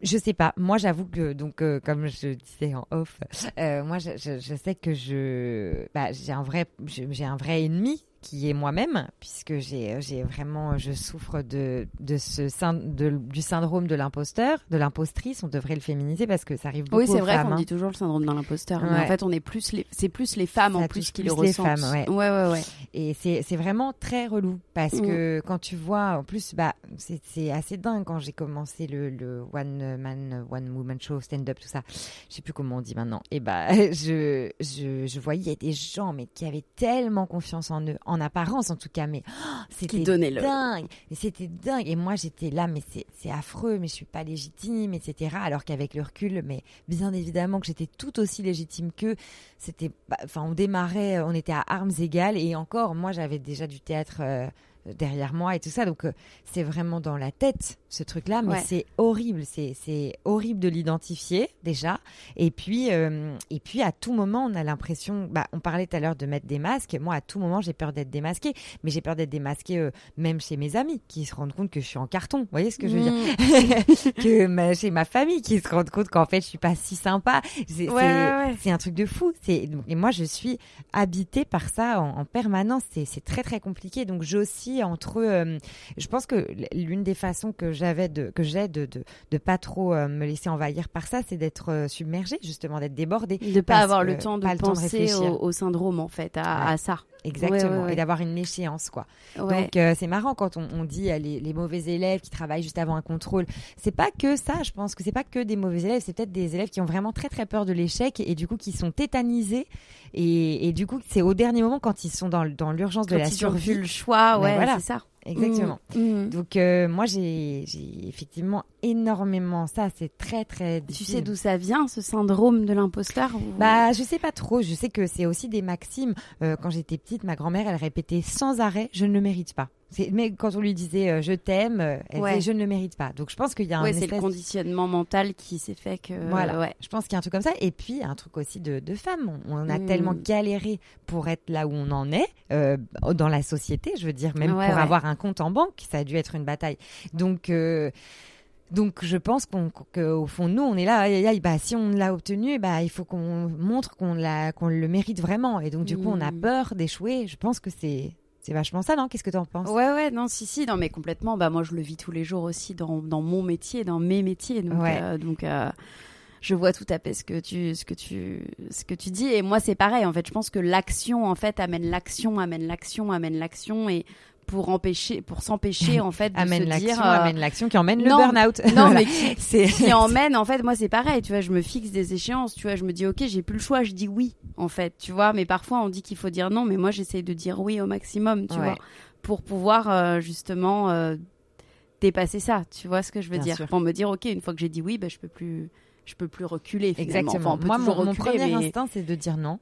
[SPEAKER 2] je sais pas. Moi, j'avoue que donc euh, comme je disais en off, euh, moi je, je, sais que je bah, j'ai un vrai j'ai un vrai ennemi qui est moi-même, puisque j'ai, j'ai vraiment, je souffre de, de ce de, du syndrome de l'imposteur, de l'impostrice. On devrait le féminiser parce que ça arrive beaucoup.
[SPEAKER 1] Oui, c'est vrai qu'on
[SPEAKER 2] hein.
[SPEAKER 1] dit toujours le syndrome de l'imposteur, mais en fait, on est plus c'est plus les femmes en plus qui le ressentent.
[SPEAKER 2] Les femmes, ouais.
[SPEAKER 1] ouais, ouais, ouais.
[SPEAKER 2] Et c'est, c'est vraiment très relou parce mm. que quand tu vois, en plus, bah, c'est, c'est assez dingue quand j'ai commencé le, le one man, one woman show, stand up, tout ça. Je sais plus comment on dit maintenant. Et bah, je, je, je voyais des gens, mais qui avaient tellement confiance en eux en apparence en tout cas, mais oh, c'était dingue. C'était dingue. Et moi, j'étais là, mais c'est affreux, mais je suis pas légitime, etc. Alors qu'avec le recul, mais bien évidemment que j'étais tout aussi légitime qu'eux. C'était, bah, enfin, on démarrait, on était à armes égales, et encore, moi, j'avais déjà du théâtre. Euh, derrière moi et tout ça. Donc, euh, c'est vraiment dans la tête, ce truc-là, mais c'est horrible. C'est horrible de l'identifier, déjà. Et puis, euh, et puis, à tout moment, on a l'impression. Bah, on parlait tout à l'heure de mettre des masques. Moi, à tout moment, j'ai peur d'être démasquée. Mais j'ai peur d'être démasquée euh, même chez mes amis qui se rendent compte que je suis en carton. Vous voyez ce que je veux dire? Mm. Que chez ma famille qui se rendent compte qu'en fait, je suis pas si sympa. C'est un truc de fou. Et moi, je suis habitée par ça en, en permanence. C'est très, très compliqué. Donc, j'ai aussi entre euh, je pense que l'une des façons que j'avais de que j'ai de, de, de pas trop euh, me laisser envahir par ça c'est d'être euh, submergée justement d'être débordée
[SPEAKER 1] de pas avoir le temps de penser au, syndrome en fait à, ça
[SPEAKER 2] Exactement, et d'avoir une échéance quoi. Donc c'est marrant quand on, on dit les, les, mauvais élèves qui travaillent juste avant un contrôle. C'est pas que ça, je pense que c'est pas que des mauvais élèves, c'est peut-être des élèves qui ont vraiment très très peur de l'échec et, du coup qui sont tétanisés et, et du coup c'est au dernier moment quand ils sont dans, dans l'urgence de la survie.
[SPEAKER 1] le choix, ouais, c'est ça.
[SPEAKER 2] Exactement. Mm, mm. Donc euh, moi j'ai effectivement énormément ça, c'est très très difficile.
[SPEAKER 1] Tu sais d'où ça vient ce syndrome de l'imposteur
[SPEAKER 2] Bah je sais pas trop, je sais que c'est aussi des maximes. Euh, quand j'étais petite, ma grand-mère elle répétait sans arrêt je ne le mérite pas. Mais quand on lui disait euh, je t'aime, euh, disait je ne le mérite pas. Donc je pense qu'il y a un.
[SPEAKER 1] Ouais, c'est le conditionnement mental qui s'est fait que.
[SPEAKER 2] Voilà. Ouais. Je pense qu'il y a un truc comme ça. Et puis un truc aussi de, de femmes. On, a mm. tellement galéré pour être là où on en est euh, dans la société. Je veux dire, même pour avoir un compte en banque, ça a dû être une bataille. Donc. Donc je pense qu'au fond nous on est là bah si on l'a obtenu bah il faut qu'on montre qu'on l'a qu'on le mérite vraiment et donc du coup on a mm. peur d'échouer je pense que c'est c'est vachement ça, non? Qu'est-ce que tu en penses?
[SPEAKER 1] Ouais, ouais, non, si, si, non, mais complètement. Bah, moi, je le vis tous les jours aussi dans, dans mon métier, dans mes métiers. Donc, euh, donc euh, je vois tout à fait ce que tu, ce que tu, ce que tu dis. Et moi, c'est pareil. En fait, je pense que l'action, en fait, amène l'action, amène l'action, amène l'action. Et pour empêcher, pour s'empêcher en fait de
[SPEAKER 2] amène
[SPEAKER 1] se
[SPEAKER 2] dire
[SPEAKER 1] euh,
[SPEAKER 2] amène l'action qui emmène le burn-out.
[SPEAKER 1] Non, mais qui, qui emmène en fait moi c'est pareil, tu vois, je me fixe des échéances, tu vois, je me dis ok j'ai plus le choix, je dis oui en fait, tu vois, mais parfois on dit qu'il faut dire non, mais moi j'essaye de dire oui au maximum, tu vois, pour pouvoir euh, justement euh, dépasser ça, tu vois ce que je veux dire, pour me dire ok une fois que j'ai dit oui, ben je peux plus je peux plus reculer. Finalement.
[SPEAKER 2] Exactement. Moi, mon, premier instinct, c'est de dire non.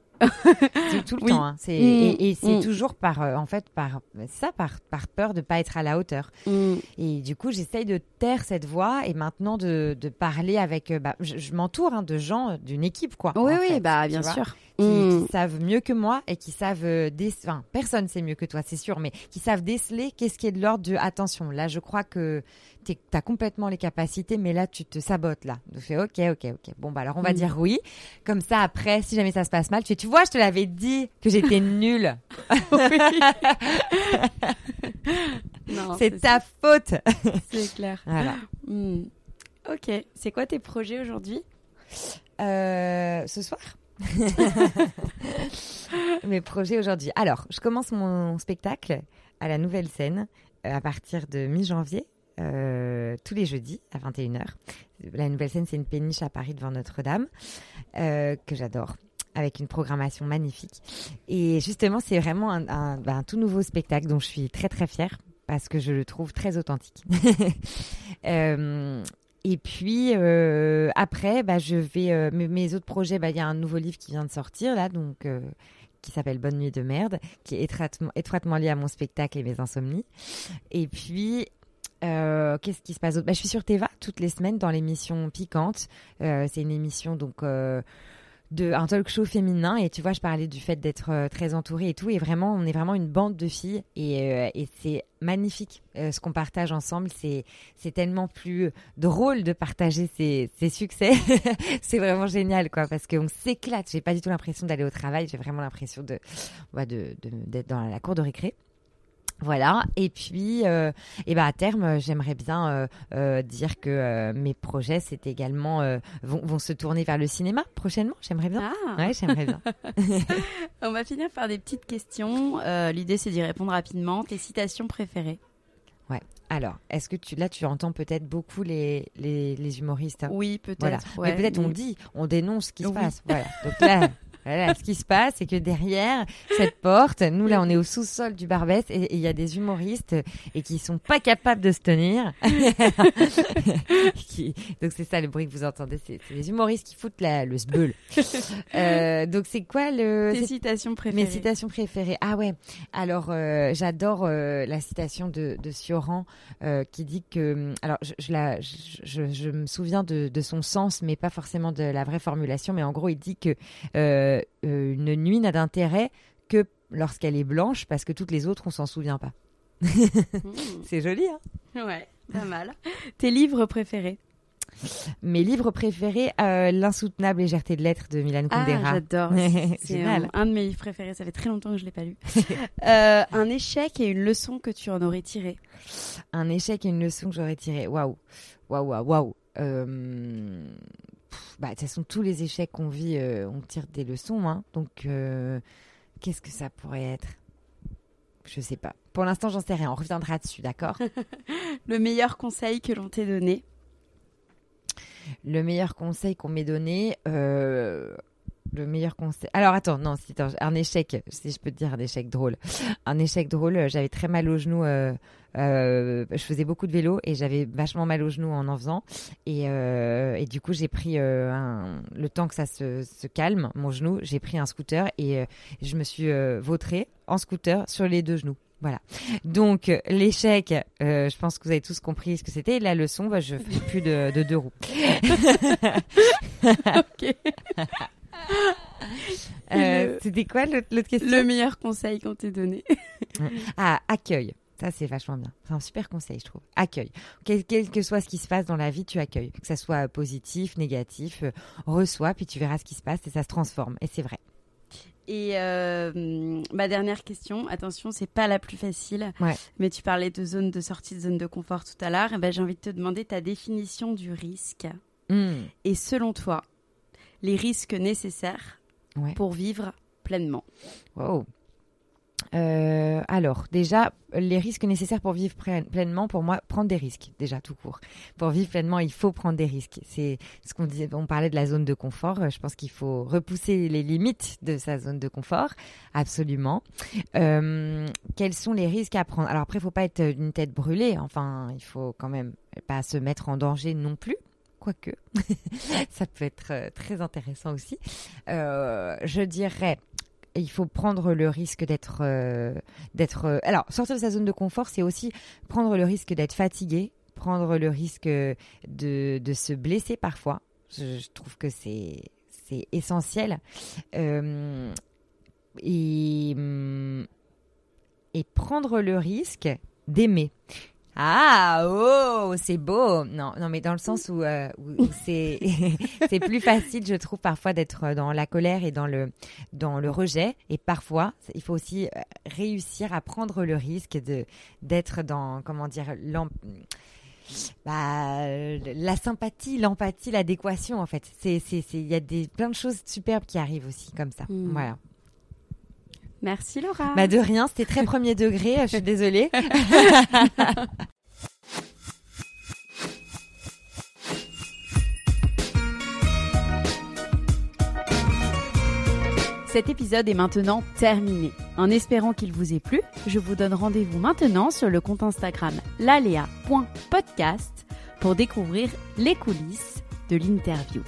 [SPEAKER 2] C'est tout le temps. Hein. Mm. et, c'est mm. toujours par, euh, en fait, par ça, par, par peur de pas être à la hauteur. Mm. Et du coup, j'essaye de taire cette voix et maintenant de, de parler avec. Euh, bah, je, m'entoure hein, de gens euh, d'une équipe, quoi.
[SPEAKER 1] Oui, oui, bah bien sûr.
[SPEAKER 2] Qui, savent mieux que moi et qui savent enfin personne sait mieux que toi c'est sûr mais qui savent déceler qu'est-ce qui est de l'ordre de attention là je crois que tu as complètement les capacités mais là tu te sabotes là tu fais ok ok ok bon bah alors on va dire oui comme ça après si jamais ça se passe mal tu fais tu vois, je te l'avais dit que j'étais nulle. c'est ta faute.
[SPEAKER 1] c'est clair.
[SPEAKER 2] Voilà.
[SPEAKER 1] Hmm. Ok. C'est quoi tes projets aujourd'hui?
[SPEAKER 2] Euh, Ce soir? Mes projets aujourd'hui. Alors, je commence mon spectacle à la nouvelle scène euh, à partir de mi-janvier. Euh, tous les jeudis à 21h. La nouvelle scène, c'est une péniche à Paris devant Notre-Dame que j'adore avec une programmation magnifique. Et justement, c'est vraiment un, ben, un, tout nouveau spectacle dont je suis très très fière parce que je le trouve très authentique. euh, Et puis euh, après, bah, je vais euh, mes, autres projets. Bah, il y a un nouveau livre qui vient de sortir là, donc qui s'appelle Bonne nuit de merde, qui est étroitement, lié à mon spectacle et mes insomnies. Et puis qu'est-ce qui se passe d'autre? Bah, Je suis sur Teva toutes les semaines dans l'émission Piquante. C'est une émission donc de un talk show féminin et tu vois, je parlais du fait d'être euh, très entourée et tout. Et vraiment, on est vraiment une bande de filles et, euh, c'est magnifique euh, ce qu'on partage ensemble. C'est c'est tellement plus drôle de partager ces, ces succès. c'est vraiment génial quoi parce qu'on s'éclate. J'ai pas du tout l'impression d'aller au travail. J'ai vraiment l'impression de de- d'être dans la cour de récré. Voilà. Et puis, euh, et ben à terme, euh, j'aimerais bien euh, euh, dire que mes projets, c'est également vont, vont se tourner vers le cinéma prochainement. J'aimerais bien.
[SPEAKER 1] Ah,
[SPEAKER 2] Ouais, j'aimerais bien.
[SPEAKER 1] on va finir par des petites questions. L'idée, c'est d'y répondre rapidement. Tes citations préférées?
[SPEAKER 2] Ouais. Alors, est-ce que tu là, tu entends peut-être beaucoup les les, les humoristes. hein?
[SPEAKER 1] Oui, peut-être.
[SPEAKER 2] Voilà.
[SPEAKER 1] ouais,
[SPEAKER 2] Mais peut-être on dit, on dénonce ce qui se passe. Voilà. Donc là. Voilà, ce qui se passe, c'est que derrière cette porte, nous là, on est au sous-sol du Barbès et il y a des humoristes et qui sont pas capables de se tenir. Qui- Donc c'est ça le bruit que vous entendez, c'est les humoristes qui foutent la, le sbeul. Euh, donc c'est quoi le
[SPEAKER 1] Tes citations préférées
[SPEAKER 2] mes citations préférées Ah ouais. Alors euh, j'adore euh, la citation de, de Sioran qui dit que alors je, je la je, je- je me souviens de, de son sens mais pas forcément de la vraie formulation mais en gros il dit que euh, euh, une nuit n'a d'intérêt que lorsqu'elle est blanche parce que toutes les autres on s'en souvient pas.
[SPEAKER 1] Mmh.
[SPEAKER 2] C'est joli hein
[SPEAKER 1] Ouais, pas mal. Tes livres préférés?
[SPEAKER 2] Mes livres préférés euh, l'insoutenable légèreté de l'être de Milan
[SPEAKER 1] Ah,
[SPEAKER 2] Kundera.
[SPEAKER 1] j'adore. C'est
[SPEAKER 2] Génial.
[SPEAKER 1] un, un de mes livres préférés. Ça fait très longtemps que je l'ai pas lu. Euh, un échec et une leçon que tu en aurais tiré?
[SPEAKER 2] Un échec et une leçon que j'aurais tirée. Waouh, waouh, waouh, waouh. Pff, Bah, de toute façon, tous les échecs qu'on vit, euh, on tire des leçons. Hein. Donc, euh, qu'est-ce que ça pourrait être? Je sais pas. Pour l'instant, j'en sais rien. On reviendra dessus, d'accord?
[SPEAKER 1] Le meilleur conseil que l'on t'ait donné?
[SPEAKER 2] Le meilleur conseil qu'on m'ait donné. euh, Le meilleur conseil. Alors attends, non, un échec, si je peux te dire un échec drôle. Un échec drôle, euh, j'avais très mal au genou. euh, euh, je faisais beaucoup de vélo et j'avais vachement mal au genou en en faisant. Et, euh, et du coup, j'ai pris un- le temps que ça se, se calme, mon genou, j'ai pris un scooter et je me suis vautrée en scooter sur les deux genoux. Voilà. Donc l'échec, euh, je pense que vous avez tous compris ce que c'était. La leçon, bah, je fais plus de, de deux roues.
[SPEAKER 1] Ok.
[SPEAKER 2] Euh, C'était quoi l'autre question?
[SPEAKER 1] Le meilleur conseil qu'on t'ait donné.
[SPEAKER 2] Ah, accueil. Ça, c'est vachement bien. C'est un super conseil, je trouve. Accueil. Quel, quel que soit ce qui se passe dans la vie, tu accueilles. Que ça soit positif, négatif, euh, reçois, puis tu verras ce qui se passe et ça se transforme. Et c'est vrai.
[SPEAKER 1] Et euh, ma dernière question, attention, c'est pas la plus facile,
[SPEAKER 2] Ouais.
[SPEAKER 1] mais tu parlais de zone de sortie, de zone de confort tout à l'heure. Eh ben, j'ai envie de te demander ta définition du risque.
[SPEAKER 2] Hmm.
[SPEAKER 1] Et selon toi, les risques nécessaires
[SPEAKER 2] Ouais.
[SPEAKER 1] pour vivre pleinement.
[SPEAKER 2] Wow. Euh, alors, déjà, les risques nécessaires pour vivre pleinement, pour moi, prendre des risques, déjà tout court. Pour vivre pleinement, il faut prendre des risques. C'est ce qu'on disait, on parlait de la zone de confort. euh, Je pense qu'il faut repousser les limites de sa zone de confort, absolument. Euh, quels sont les risques à prendre? Alors après, il faut pas être une tête brûlée. Enfin, il faut quand même pas se mettre en danger non plus. Quoique, ça peut être euh, très intéressant aussi. Euh, je dirais il faut prendre le risque d'être euh, d'être alors sortir de sa zone de confort c'est aussi prendre le risque d'être fatigué prendre le risque de, de se blesser parfois. Je, trouve que c'est c'est essentiel. Et hum, et prendre le risque d'aimer ah oh c'est beau non non mais dans le sens où, euh, où- c'est c'est plus facile je trouve parfois d'être dans la colère et dans le dans le rejet et parfois il faut aussi euh, réussir à prendre le risque de d'être dans comment dire bah, euh, la sympathie, l'empathie, l'adéquation en fait. C'est c'est c'est il y a des plein de choses superbes qui arrivent aussi comme ça.
[SPEAKER 1] Mm.
[SPEAKER 2] Voilà.
[SPEAKER 1] Merci Laura.
[SPEAKER 2] Bah de rien, c'était très premier degré, je suis désolée.
[SPEAKER 1] Cet épisode est maintenant terminé. En espérant qu'il vous ait plu, je vous donne rendez-vous maintenant sur le compte Instagram lalea.podcast pour découvrir les coulisses de l'interview.